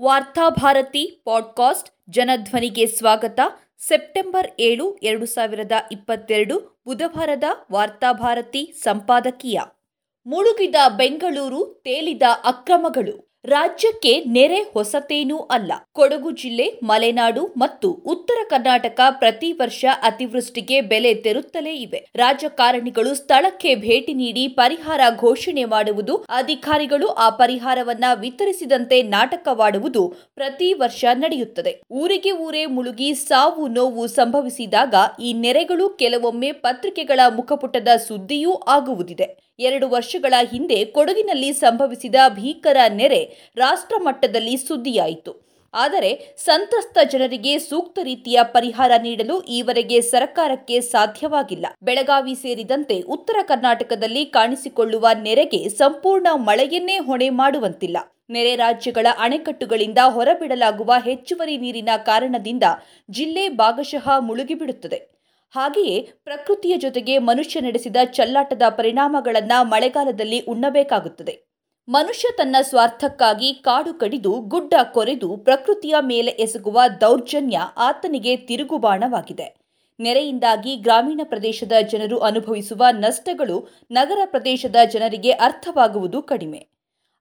Varthabharati podcast ಜನಧ್ವನಿಗೆ ಸ್ವಾಗತ. September ಏಳು, ಎರಡು ಸಾವಿರದ ಇಪ್ಪತ್ತೆರಡು ಬುಧವಾರದ ವಾರ್ತಾಭಾರತಿ ಸಂಪಾದಕೀಯ. ಮುಳುಗಿದ ಬೆಂಗಳೂರು ತೇಲಿದ ಅಕ್ರಮಗಳು. ರಾಜ್ಯಕ್ಕೆ ನೆರೆ ಹೊಸತೇನೂ ಅಲ್ಲ. ಕೊಡಗು ಜಿಲ್ಲೆ, ಮಲೆನಾಡು ಮತ್ತು ಉತ್ತರ ಕರ್ನಾಟಕ ಪ್ರತಿ ವರ್ಷ ಅತಿವೃಷ್ಟಿಗೆ ಬೆಲೆ ತೆರುತ್ತಲೇ ಇವೆ. ರಾಜಕಾರಣಿಗಳು ಸ್ಥಳಕ್ಕೆ ಭೇಟಿ ನೀಡಿ ಪರಿಹಾರ ಘೋಷಣೆ ಮಾಡುವುದು, ಅಧಿಕಾರಿಗಳು ಆ ಪರಿಹಾರವನ್ನ ವಿತರಿಸಿದಂತೆ ನಾಟಕವಾಡುವುದು ಪ್ರತಿ ವರ್ಷ ನಡೆಯುತ್ತದೆ. ಊರಿಗೆ ಊರೇ ಮುಳುಗಿ ಸಾವು ನೋವು ಸಂಭವಿಸಿದಾಗ ಈ ನೆರೆಗಳು ಕೆಲವೊಮ್ಮೆ ಪತ್ರಿಕೆಗಳ ಮುಖಪುಟದ ಸುದ್ದಿಯೂ ಆಗುವುದಿದೆ. ಎರಡು ವರ್ಷಗಳ ಹಿಂದೆ ಕೊಡಗಿನಲ್ಲಿ ಸಂಭವಿಸಿದ ಭೀಕರ ನೆರೆ ರಾಷ್ಟ್ರ ಮಟ್ಟದಲ್ಲಿ ಸುದ್ದಿಯಾಯಿತು. ಆದರೆ ಸಂತ್ರಸ್ತ ಜನರಿಗೆ ಸೂಕ್ತ ರೀತಿಯ ಪರಿಹಾರ ನೀಡಲು ಈವರೆಗೆ ಸರ್ಕಾರಕ್ಕೆ ಸಾಧ್ಯವಾಗಿಲ್ಲ. ಬೆಳಗಾವಿ ಸೇರಿದಂತೆ ಉತ್ತರ ಕರ್ನಾಟಕದಲ್ಲಿ ಕಾಣಿಸಿಕೊಳ್ಳುವ ನೆರೆಗೆ ಸಂಪೂರ್ಣ ಮಳೆಯನ್ನೇ ಹೊಣೆ ಮಾಡುವಂತಿಲ್ಲ. ನೆರೆ ರಾಜ್ಯಗಳ ಅಣೆಕಟ್ಟುಗಳಿಂದ ಹೊರಬಿಡಲಾಗುವ ಹೆಚ್ಚುವರಿ ನೀರಿನ ಕಾರಣದಿಂದ ಜಿಲ್ಲೆ ಭಾಗಶಃ ಮುಳುಗಿಬಿಡುತ್ತದೆ. ಹಾಗೆಯೇ ಪ್ರಕೃತಿಯ ಜೊತೆಗೆ ಮನುಷ್ಯ ನಡೆಸಿದ ಚಲ್ಲಾಟದ ಪರಿಣಾಮಗಳನ್ನು ಮಳೆಗಾಲದಲ್ಲಿ ಉಣ್ಣಬೇಕಾಗುತ್ತದೆ. ಮನುಷ್ಯ ತನ್ನ ಸ್ವಾರ್ಥಕ್ಕಾಗಿ ಕಾಡು ಕಡಿದು ಗುಡ್ಡ ಕೊರೆದು ಪ್ರಕೃತಿಯ ಮೇಲೆ ಎಸಗುವ ದೌರ್ಜನ್ಯ ಆತನಿಗೆ ತಿರುಗುಬಾಣವಾಗಿದೆ. ನೆರೆಯಿಂದಾಗಿ ಗ್ರಾಮೀಣ ಪ್ರದೇಶದ ಜನರು ಅನುಭವಿಸುವ ನಷ್ಟಗಳು ನಗರ ಪ್ರದೇಶದ ಜನರಿಗೆ ಅರ್ಥವಾಗುವುದು ಕಡಿಮೆ.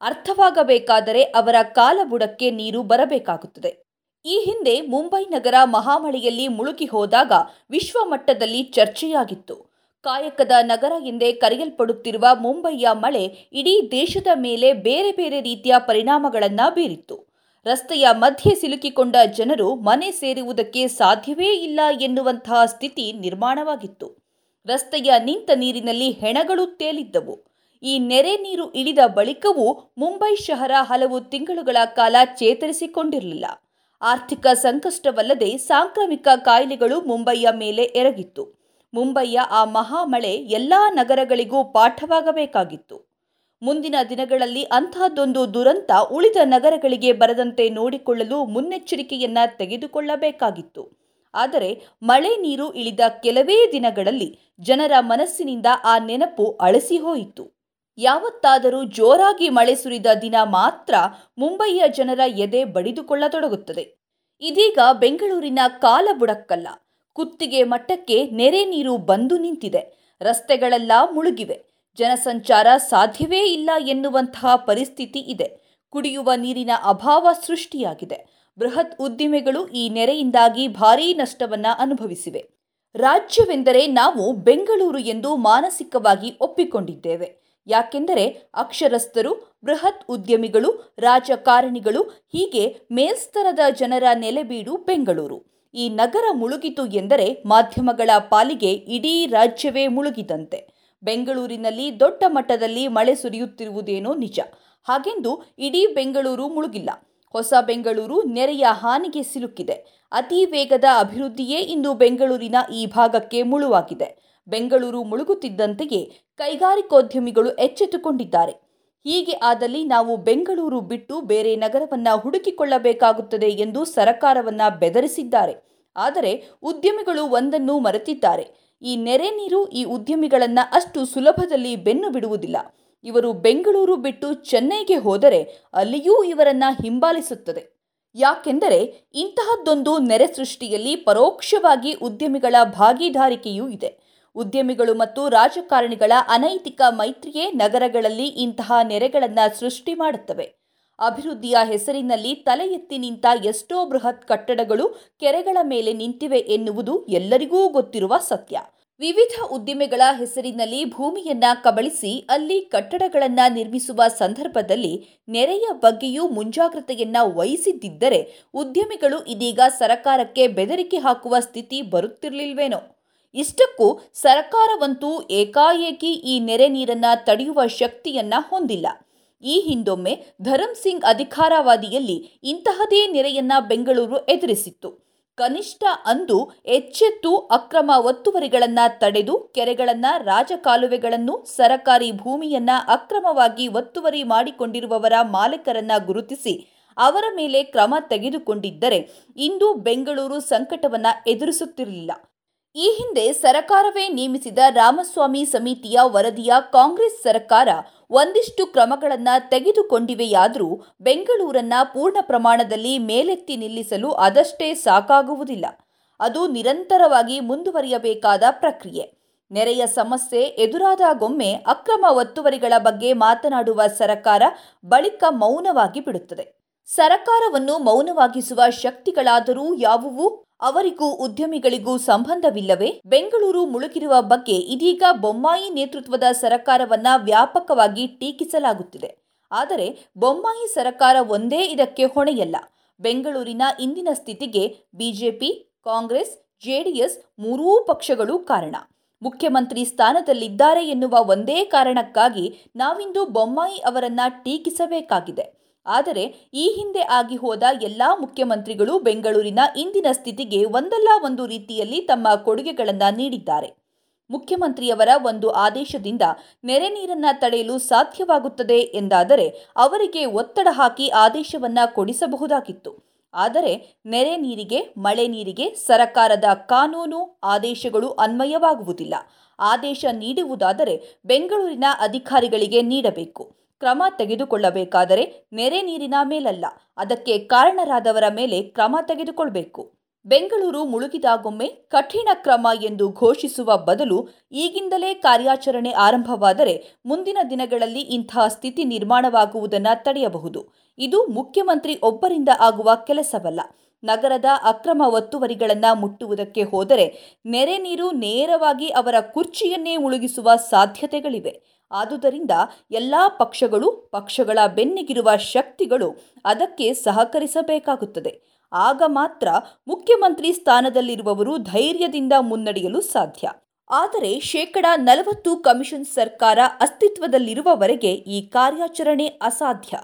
ಅರ್ಥವಾಗಬೇಕಾದರೆ ಅವರ ಕಾಲಬುಡಕ್ಕೆ ನೀರು ಬರಬೇಕಾಗುತ್ತದೆ. ಈ ಹಿಂದೆ ಮುಂಬೈ ನಗರ ಮಹಾಮಳೆಯಲ್ಲಿ ಮುಳುಗಿ ಹೋದಾಗ ವಿಶ್ವಮಟ್ಟದಲ್ಲಿ ಚರ್ಚೆಯಾಗಿತ್ತು. ಕಾಯಕದ ನಗರ ಎಂದೇ ಕರೆಯಲ್ಪಡುತ್ತಿರುವ ಮುಂಬೈಯ ಮಳೆ ಇಡೀ ದೇಶದ ಮೇಲೆ ಬೇರೆ ಬೇರೆ ರೀತಿಯ ಪರಿಣಾಮಗಳನ್ನು ಬೀರಿತ್ತು. ರಸ್ತೆಯ ಮಧ್ಯೆ ಸಿಲುಕಿಕೊಂಡ ಜನರು ಮನೆ ಸೇರುವುದಕ್ಕೆ ಸಾಧ್ಯವೇ ಇಲ್ಲ ಎನ್ನುವಂತಹ ಸ್ಥಿತಿ ನಿರ್ಮಾಣವಾಗಿತ್ತು. ರಸ್ತೆಯ ನಿಂತ ನೀರಿನಲ್ಲಿ ಹೆಣಗಳು ತೇಲಿದ್ದವು. ಈ ನೆರೆ ನೀರು ಇಳಿದ ಬಳಿಕವೂ ಮುಂಬೈ ಶಹರ ಹಲವು ತಿಂಗಳುಗಳ ಕಾಲ ಚೇತರಿಸಿಕೊಂಡಿರಲಿಲ್ಲ. ಆರ್ಥಿಕ ಸಂಕಷ್ಟವಲ್ಲದೆ ಸಾಂಕ್ರಾಮಿಕ ಕಾಯಿಲೆಗಳು ಮುಂಬೈಯ ಮೇಲೆ ಎರಗಿತ್ತು. ಮುಂಬೈಯ ಆ ಮಹಾಮಳೆ ಎಲ್ಲಾ ನಗರಗಳಿಗೂ ಪಾಠವಾಗಬೇಕಾಗಿತ್ತು. ಮುಂದಿನ ದಿನಗಳಲ್ಲಿ ಅಂತಹದ್ದೊಂದು ದುರಂತ ಉಳಿದ ನಗರಗಳಿಗೆ ಬರದಂತೆ ನೋಡಿಕೊಳ್ಳಲು ಮುನ್ನೆಚ್ಚರಿಕೆಯನ್ನ ತೆಗೆದುಕೊಳ್ಳಬೇಕಾಗಿತ್ತು. ಆದರೆ ಮಳೆ ನೀರು ಇಳಿದ ಕೆಲವೇ ದಿನಗಳಲ್ಲಿ ಜನರ ಮನಸ್ಸಿನಿಂದ ಆ ನೆನಪು ಅಳಿಸಿ ಹೋಯಿತು. ಯಾವತ್ತಾದರೂ ಜೋರಾಗಿ ಮಳೆ ಸುರಿದ ದಿನ ಮಾತ್ರ ಮುಂಬಯಿಯ ಜನರ ಎದೆ ಬಡಿದುಕೊಳ್ಳತೊಡಗುತ್ತದೆ. ಇದೀಗ ಬೆಂಗಳೂರಿನ ಕಾಲ ಬುಡಕ್ಕಲ್ಲ ಕುತ್ತಿಗೆ ಮಟ್ಟಕ್ಕೆ ನೆರೆ ನೀರು ಬಂದು ನಿಂತಿದೆ. ರಸ್ತೆಗಳೆಲ್ಲ ಮುಳುಗಿವೆ. ಜನಸಂಚಾರ ಸಾಧ್ಯವೇ ಇಲ್ಲ ಎನ್ನುವಂತಹ ಪರಿಸ್ಥಿತಿ ಇದೆ. ಕುಡಿಯುವ ನೀರಿನ ಅಭಾವ ಸೃಷ್ಟಿಯಾಗಿದೆ. ಬೃಹತ್ ಉದ್ದಿಮೆಗಳು ಈ ನೆರೆಯಿಂದಾಗಿ ಭಾರೀ ನಷ್ಟವನ್ನು ಅನುಭವಿಸಿವೆ. ರಾಜ್ಯವೆಂದರೆ ನಾವು ಬೆಂಗಳೂರು ಎಂದು ಮಾನಸಿಕವಾಗಿ ಒಪ್ಪಿಕೊಂಡಿದ್ದೇವೆ. ಯಾಕೆಂದರೆ ಅಕ್ಷರಸ್ಥರು, ಬೃಹತ್ ಉದ್ಯಮಿಗಳು, ರಾಜಕಾರಣಿಗಳು, ಹೀಗೆ ಮೇಲ್ಸ್ತರದ ಜನರ ನೆಲೆಬೀಡು ಬೆಂಗಳೂರು. ಈ ನಗರ ಮುಳುಗಿತು ಎಂದರೆ ಮಾಧ್ಯಮಗಳ ಪಾಲಿಗೆ ಇಡೀ ರಾಜ್ಯವೇ ಮುಳುಗಿದಂತೆ. ಬೆಂಗಳೂರಿನಲ್ಲಿ ದೊಡ್ಡ ಮಟ್ಟದಲ್ಲಿ ಮಳೆ ಸುರಿಯುತ್ತಿರುವುದೇನೋ ನಿಜ. ಹಾಗೆಂದು ಇಡೀ ಬೆಂಗಳೂರು ಮುಳುಗಿಲ್ಲ. ಹೊಸ ಬೆಂಗಳೂರು ನೆರೆಯ ಹಾನಿಗೆ ಸಿಲುಕಿದೆ. ಅತಿ ವೇಗದ ಅಭಿವೃದ್ಧಿಯೇ ಇಂದು ಬೆಂಗಳೂರಿನ ಈ ಭಾಗಕ್ಕೆ ಮುಳುವಾಗಿದೆ. ಬೆಂಗಳೂರು ಮುಳುಗುತ್ತಿದ್ದಂತೆಯೇ ಕೈಗಾರಿಕೋದ್ಯಮಿಗಳು ಎಚ್ಚೆತ್ತುಕೊಂಡಿದ್ದಾರೆ. ಹೀಗೆ ಆದಲ್ಲಿ ನಾವು ಬೆಂಗಳೂರು ಬಿಟ್ಟು ಬೇರೆ ನಗರವನ್ನ ಹುಡುಕಿಕೊಳ್ಳಬೇಕಾಗುತ್ತದೆ ಎಂದು ಸರಕಾರವನ್ನು ಬೆದರಿಸಿದ್ದಾರೆ. ಆದರೆ ಉದ್ಯಮಿಗಳು ಒಂದನ್ನು ಮರೆತಿದ್ದಾರೆ. ಈ ನೆರೆ ನೀರು ಈ ಉದ್ಯಮಿಗಳನ್ನ ಅಷ್ಟು ಸುಲಭದಲ್ಲಿ ಬೆನ್ನು ಬಿಡುವುದಿಲ್ಲ. ಇವರು ಬೆಂಗಳೂರು ಬಿಟ್ಟು ಚೆನ್ನೈಗೆ ಹೋದರೆ ಅಲ್ಲಿಯೂ ಇವರನ್ನ ಹಿಂಬಾಲಿಸುತ್ತದೆ. ಯಾಕೆಂದರೆ ಇಂತಹದ್ದೊಂದು ನೆರೆ ಸೃಷ್ಟಿಯಲ್ಲಿ ಪರೋಕ್ಷವಾಗಿ ಉದ್ಯಮಿಗಳ ಭಾಗಿದಾರಿಕೆಯೂ ಇದೆ. ಉದ್ಯಮಿಗಳು ಮತ್ತು ರಾಜಕಾರಣಿಗಳ ಅನೈತಿಕ ಮೈತ್ರಿಯೇ ನಗರಗಳಲ್ಲಿ ಇಂತಹ ನೆರೆಗಳನ್ನು ಸೃಷ್ಟಿ ಮಾಡುತ್ತವೆ. ಅಭಿವೃದ್ಧಿಯ ಹೆಸರಿನಲ್ಲಿ ತಲೆ ಎತ್ತಿ ನಿಂತ ಎಷ್ಟೋ ಬೃಹತ್ ಕಟ್ಟಡಗಳು ಕೆರೆಗಳ ಮೇಲೆ ನಿಂತಿವೆ ಎನ್ನುವುದು ಎಲ್ಲರಿಗೂ ಗೊತ್ತಿರುವ ಸತ್ಯ. ವಿವಿಧ ಉದ್ದಿಮೆಗಳ ಹೆಸರಿನಲ್ಲಿ ಭೂಮಿಯನ್ನ ಕಬಳಿಸಿ ಅಲ್ಲಿ ಕಟ್ಟಡಗಳನ್ನು ನಿರ್ಮಿಸುವ ಸಂದರ್ಭದಲ್ಲಿ ನೆರೆಯ ಬಗ್ಗೆಯೂ ಮುಂಜಾಗ್ರತೆಯನ್ನ ವಹಿಸಿದ್ದಿದ್ದರೆ ಉದ್ಯಮಿಗಳು ಇದೀಗ ಸರಕಾರಕ್ಕೆ ಬೆದರಿಕೆ ಹಾಕುವ ಸ್ಥಿತಿ ಬರುತ್ತಿರಲಿಲ್ವೇನೋ. ಇಷ್ಟಕ್ಕೂ ಸರ್ಕಾರವಂತೂ ಏಕಾಏಕಿ ಈ ನೆರೆ ನೀರನ್ನ ತಡೆಯುವ ಶಕ್ತಿಯನ್ನ ಹೊಂದಿಲ್ಲ. ಈ ಹಿಂದೊಮ್ಮೆ ಧರಂ ಸಿಂಗ್ ಅಧಿಕಾರಾವಧಿಯಲ್ಲಿ ಇಂತಹದೇ ನೆರೆಯನ್ನ ಬೆಂಗಳೂರು ಎದುರಿಸಿತ್ತು. ಕನಿಷ್ಠ ಅಂದು ಎಚ್ಚೆತ್ತು ಅಕ್ರಮ ಒತ್ತುವರಿಗಳನ್ನು ತಡೆದು ಕೆರೆಗಳನ್ನ, ರಾಜಕಾಲುವೆಗಳನ್ನು, ಸರಕಾರಿ ಭೂಮಿಯನ್ನ ಅಕ್ರಮವಾಗಿ ಒತ್ತುವರಿ ಮಾಡಿಕೊಂಡಿರುವವರ ಮಾಲೀಕರನ್ನ ಗುರುತಿಸಿ ಅವರ ಮೇಲೆ ಕ್ರಮ ತೆಗೆದುಕೊಂಡಿದ್ದರೆ ಇಂದು ಬೆಂಗಳೂರು ಸಂಕಟವನ್ನ ಎದುರಿಸುತ್ತಿರಲಿಲ್ಲ. ಈ ಹಿಂದೆ ಸರಕಾರವೇ ನೇಮಿಸಿದ ರಾಮಸ್ವಾಮಿ ಸಮಿತಿಯ ವರದಿಯ ಕಾಂಗ್ರೆಸ್ ಸರ್ಕಾರ ಒಂದಿಷ್ಟು ಕ್ರಮಗಳನ್ನು ತೆಗೆದುಕೊಂಡಿವೆಯಾದರೂ ಬೆಂಗಳೂರನ್ನ ಪೂರ್ಣ ಪ್ರಮಾಣದಲ್ಲಿ ಮೇಲೆತ್ತಿ ನಿಲ್ಲಿಸಲು ಅದಷ್ಟೇ ಸಾಕಾಗುವುದಿಲ್ಲ. ಅದು ನಿರಂತರವಾಗಿ ಮುಂದುವರಿಯಬೇಕಾದ ಪ್ರಕ್ರಿಯೆ. ನೆರೆಯ ಸಮಸ್ಯೆ ಎದುರಾದಾಗೊಮ್ಮೆ ಅಕ್ರಮ ಒತ್ತುವರಿಗಳ ಬಗ್ಗೆ ಮಾತನಾಡುವ ಸರಕಾರ ಬಳಿಕ ಮೌನವಾಗಿ ಬಿಡುತ್ತದೆ. ಸರಕಾರವನ್ನು ಮೌನವಾಗಿಸುವ ಶಕ್ತಿಗಳಾದರೂ ಯಾವುವು? ಅವರಿಗೂ ಉದ್ಯಮಿಗಳಿಗೂ ಸಂಬಂಧವಿಲ್ಲವೇ? ಬೆಂಗಳೂರು ಮುಳುಗಿರುವ ಬಗ್ಗೆ ಇದೀಗ ಬೊಮ್ಮಾಯಿ ನೇತೃತ್ವದ ಸರಕಾರವನ್ನ ವ್ಯಾಪಕವಾಗಿ ಟೀಕಿಸಲಾಗುತ್ತಿದೆ. ಆದರೆ ಬೊಮ್ಮಾಯಿ ಸರಕಾರ ಒಂದೇ ಇದಕ್ಕೆ ಹೊಣೆಯಲ್ಲ. ಬೆಂಗಳೂರಿನ ಇಂದಿನ ಸ್ಥಿತಿಗೆ ಬಿಜೆಪಿ, ಕಾಂಗ್ರೆಸ್, ಜೆಡಿಎಸ್ ಮೂರೂ ಪಕ್ಷಗಳು ಕಾರಣ. ಮುಖ್ಯಮಂತ್ರಿ ಸ್ಥಾನದಲ್ಲಿದ್ದಾರೆ ಎನ್ನುವ ಒಂದೇ ಕಾರಣಕ್ಕಾಗಿ ನಾವಿಂದು ಬೊಮ್ಮಾಯಿ ಅವರನ್ನ ಟೀಕಿಸಬೇಕಾಗಿದೆ. ಆದರೆ ಈ ಹಿಂದೆ ಆಗಿ ಹೋದ ಎಲ್ಲ ಮುಖ್ಯಮಂತ್ರಿಗಳು ಬೆಂಗಳೂರಿನ ಇಂದಿನ ಸ್ಥಿತಿಗೆ ಒಂದಲ್ಲ ಒಂದು ರೀತಿಯಲ್ಲಿ ತಮ್ಮ ಕೊಡುಗೆಗಳನ್ನು ನೀಡಿದ್ದಾರೆ. ಮುಖ್ಯಮಂತ್ರಿಯವರ ಒಂದು ಆದೇಶದಿಂದ ನೆರೆ ನೀರನ್ನು ತಡೆಯಲು ಸಾಧ್ಯವಾಗುತ್ತದೆ ಎಂದಾದರೆ ಅವರಿಗೆ ಒತ್ತಡ ಹಾಕಿ ಆದೇಶವನ್ನ ಕೊಡಿಸಬಹುದಾಗಿತ್ತು. ಆದರೆ ನೆರೆ ನೀರಿಗೆ, ಮಳೆ ನೀರಿಗೆ ಸರಕಾರದ ಕಾನೂನು, ಆದೇಶಗಳು ಅನ್ವಯವಾಗುವುದಿಲ್ಲ. ಆದೇಶ ನೀಡುವುದಾದರೆ ಬೆಂಗಳೂರಿನ ಅಧಿಕಾರಿಗಳಿಗೆ ನೀಡಬೇಕು. ಕ್ರಮ ತೆಗೆದುಕೊಳ್ಳಬೇಕಾದರೆ ನೆರೆ ನೀರಿನ ಮೇಲಲ್ಲ. ಅದಕ್ಕೆ ಕಾರಣರಾದವರ ಮೇಲೆ ಕ್ರಮ ತೆಗೆದುಕೊಳ್ಳಬೇಕು ಬೆಂಗಳೂರು ಮುಳುಗಿದಾಗೊಮ್ಮೆ ಕಠಿಣ ಕ್ರಮ ಎಂದು ಘೋಷಿಸುವ ಬದಲು ಈಗಿಂದಲೇ ಕಾರ್ಯಾಚರಣೆ ಆರಂಭವಾದರೆ ಮುಂದಿನ ದಿನಗಳಲ್ಲಿ ಇಂತಹ ಸ್ಥಿತಿ ನಿರ್ಮಾಣವಾಗುವುದನ್ನು ತಡೆಯಬಹುದು. ಇದು ಮುಖ್ಯಮಂತ್ರಿ ಒಬ್ಬರಿಂದ ಆಗುವ ಕೆಲಸವಲ್ಲ. ನಗರದ ಅಕ್ರಮ ಒತ್ತುವರಿಗಳನ್ನು ಮುಟ್ಟುವುದಕ್ಕೆ ಹೋದರೆ ನೆರೆ ನೀರು ನೇರವಾಗಿ ಅವರ ಕುರ್ಚಿಯನ್ನೇ ಮುಳುಗಿಸುವ ಸಾಧ್ಯತೆಗಳಿವೆ. ಆದುದರಿಂದ ಎಲ್ಲ ಪಕ್ಷಗಳು ಪಕ್ಷಗಳ ಬೆನ್ನಿಗಿರುವ ಶಕ್ತಿಗಳು ಅದಕ್ಕೆ ಸಹಕರಿಸಬೇಕಾಗುತ್ತದೆ. ಆಗ ಮಾತ್ರ ಮುಖ್ಯಮಂತ್ರಿ ಸ್ಥಾನದಲ್ಲಿರುವವರು ಧೈರ್ಯದಿಂದ ಮುನ್ನಡೆಯಲು ಸಾಧ್ಯ. ಆದರೆ ಶೇಕಡ ನಲವತ್ತು ಕಮಿಷನ್ ಸರ್ಕಾರ ಅಸ್ತಿತ್ವದಲ್ಲಿರುವವರೆಗೆ ಈ ಕಾರ್ಯಾಚರಣೆ ಅಸಾಧ್ಯ.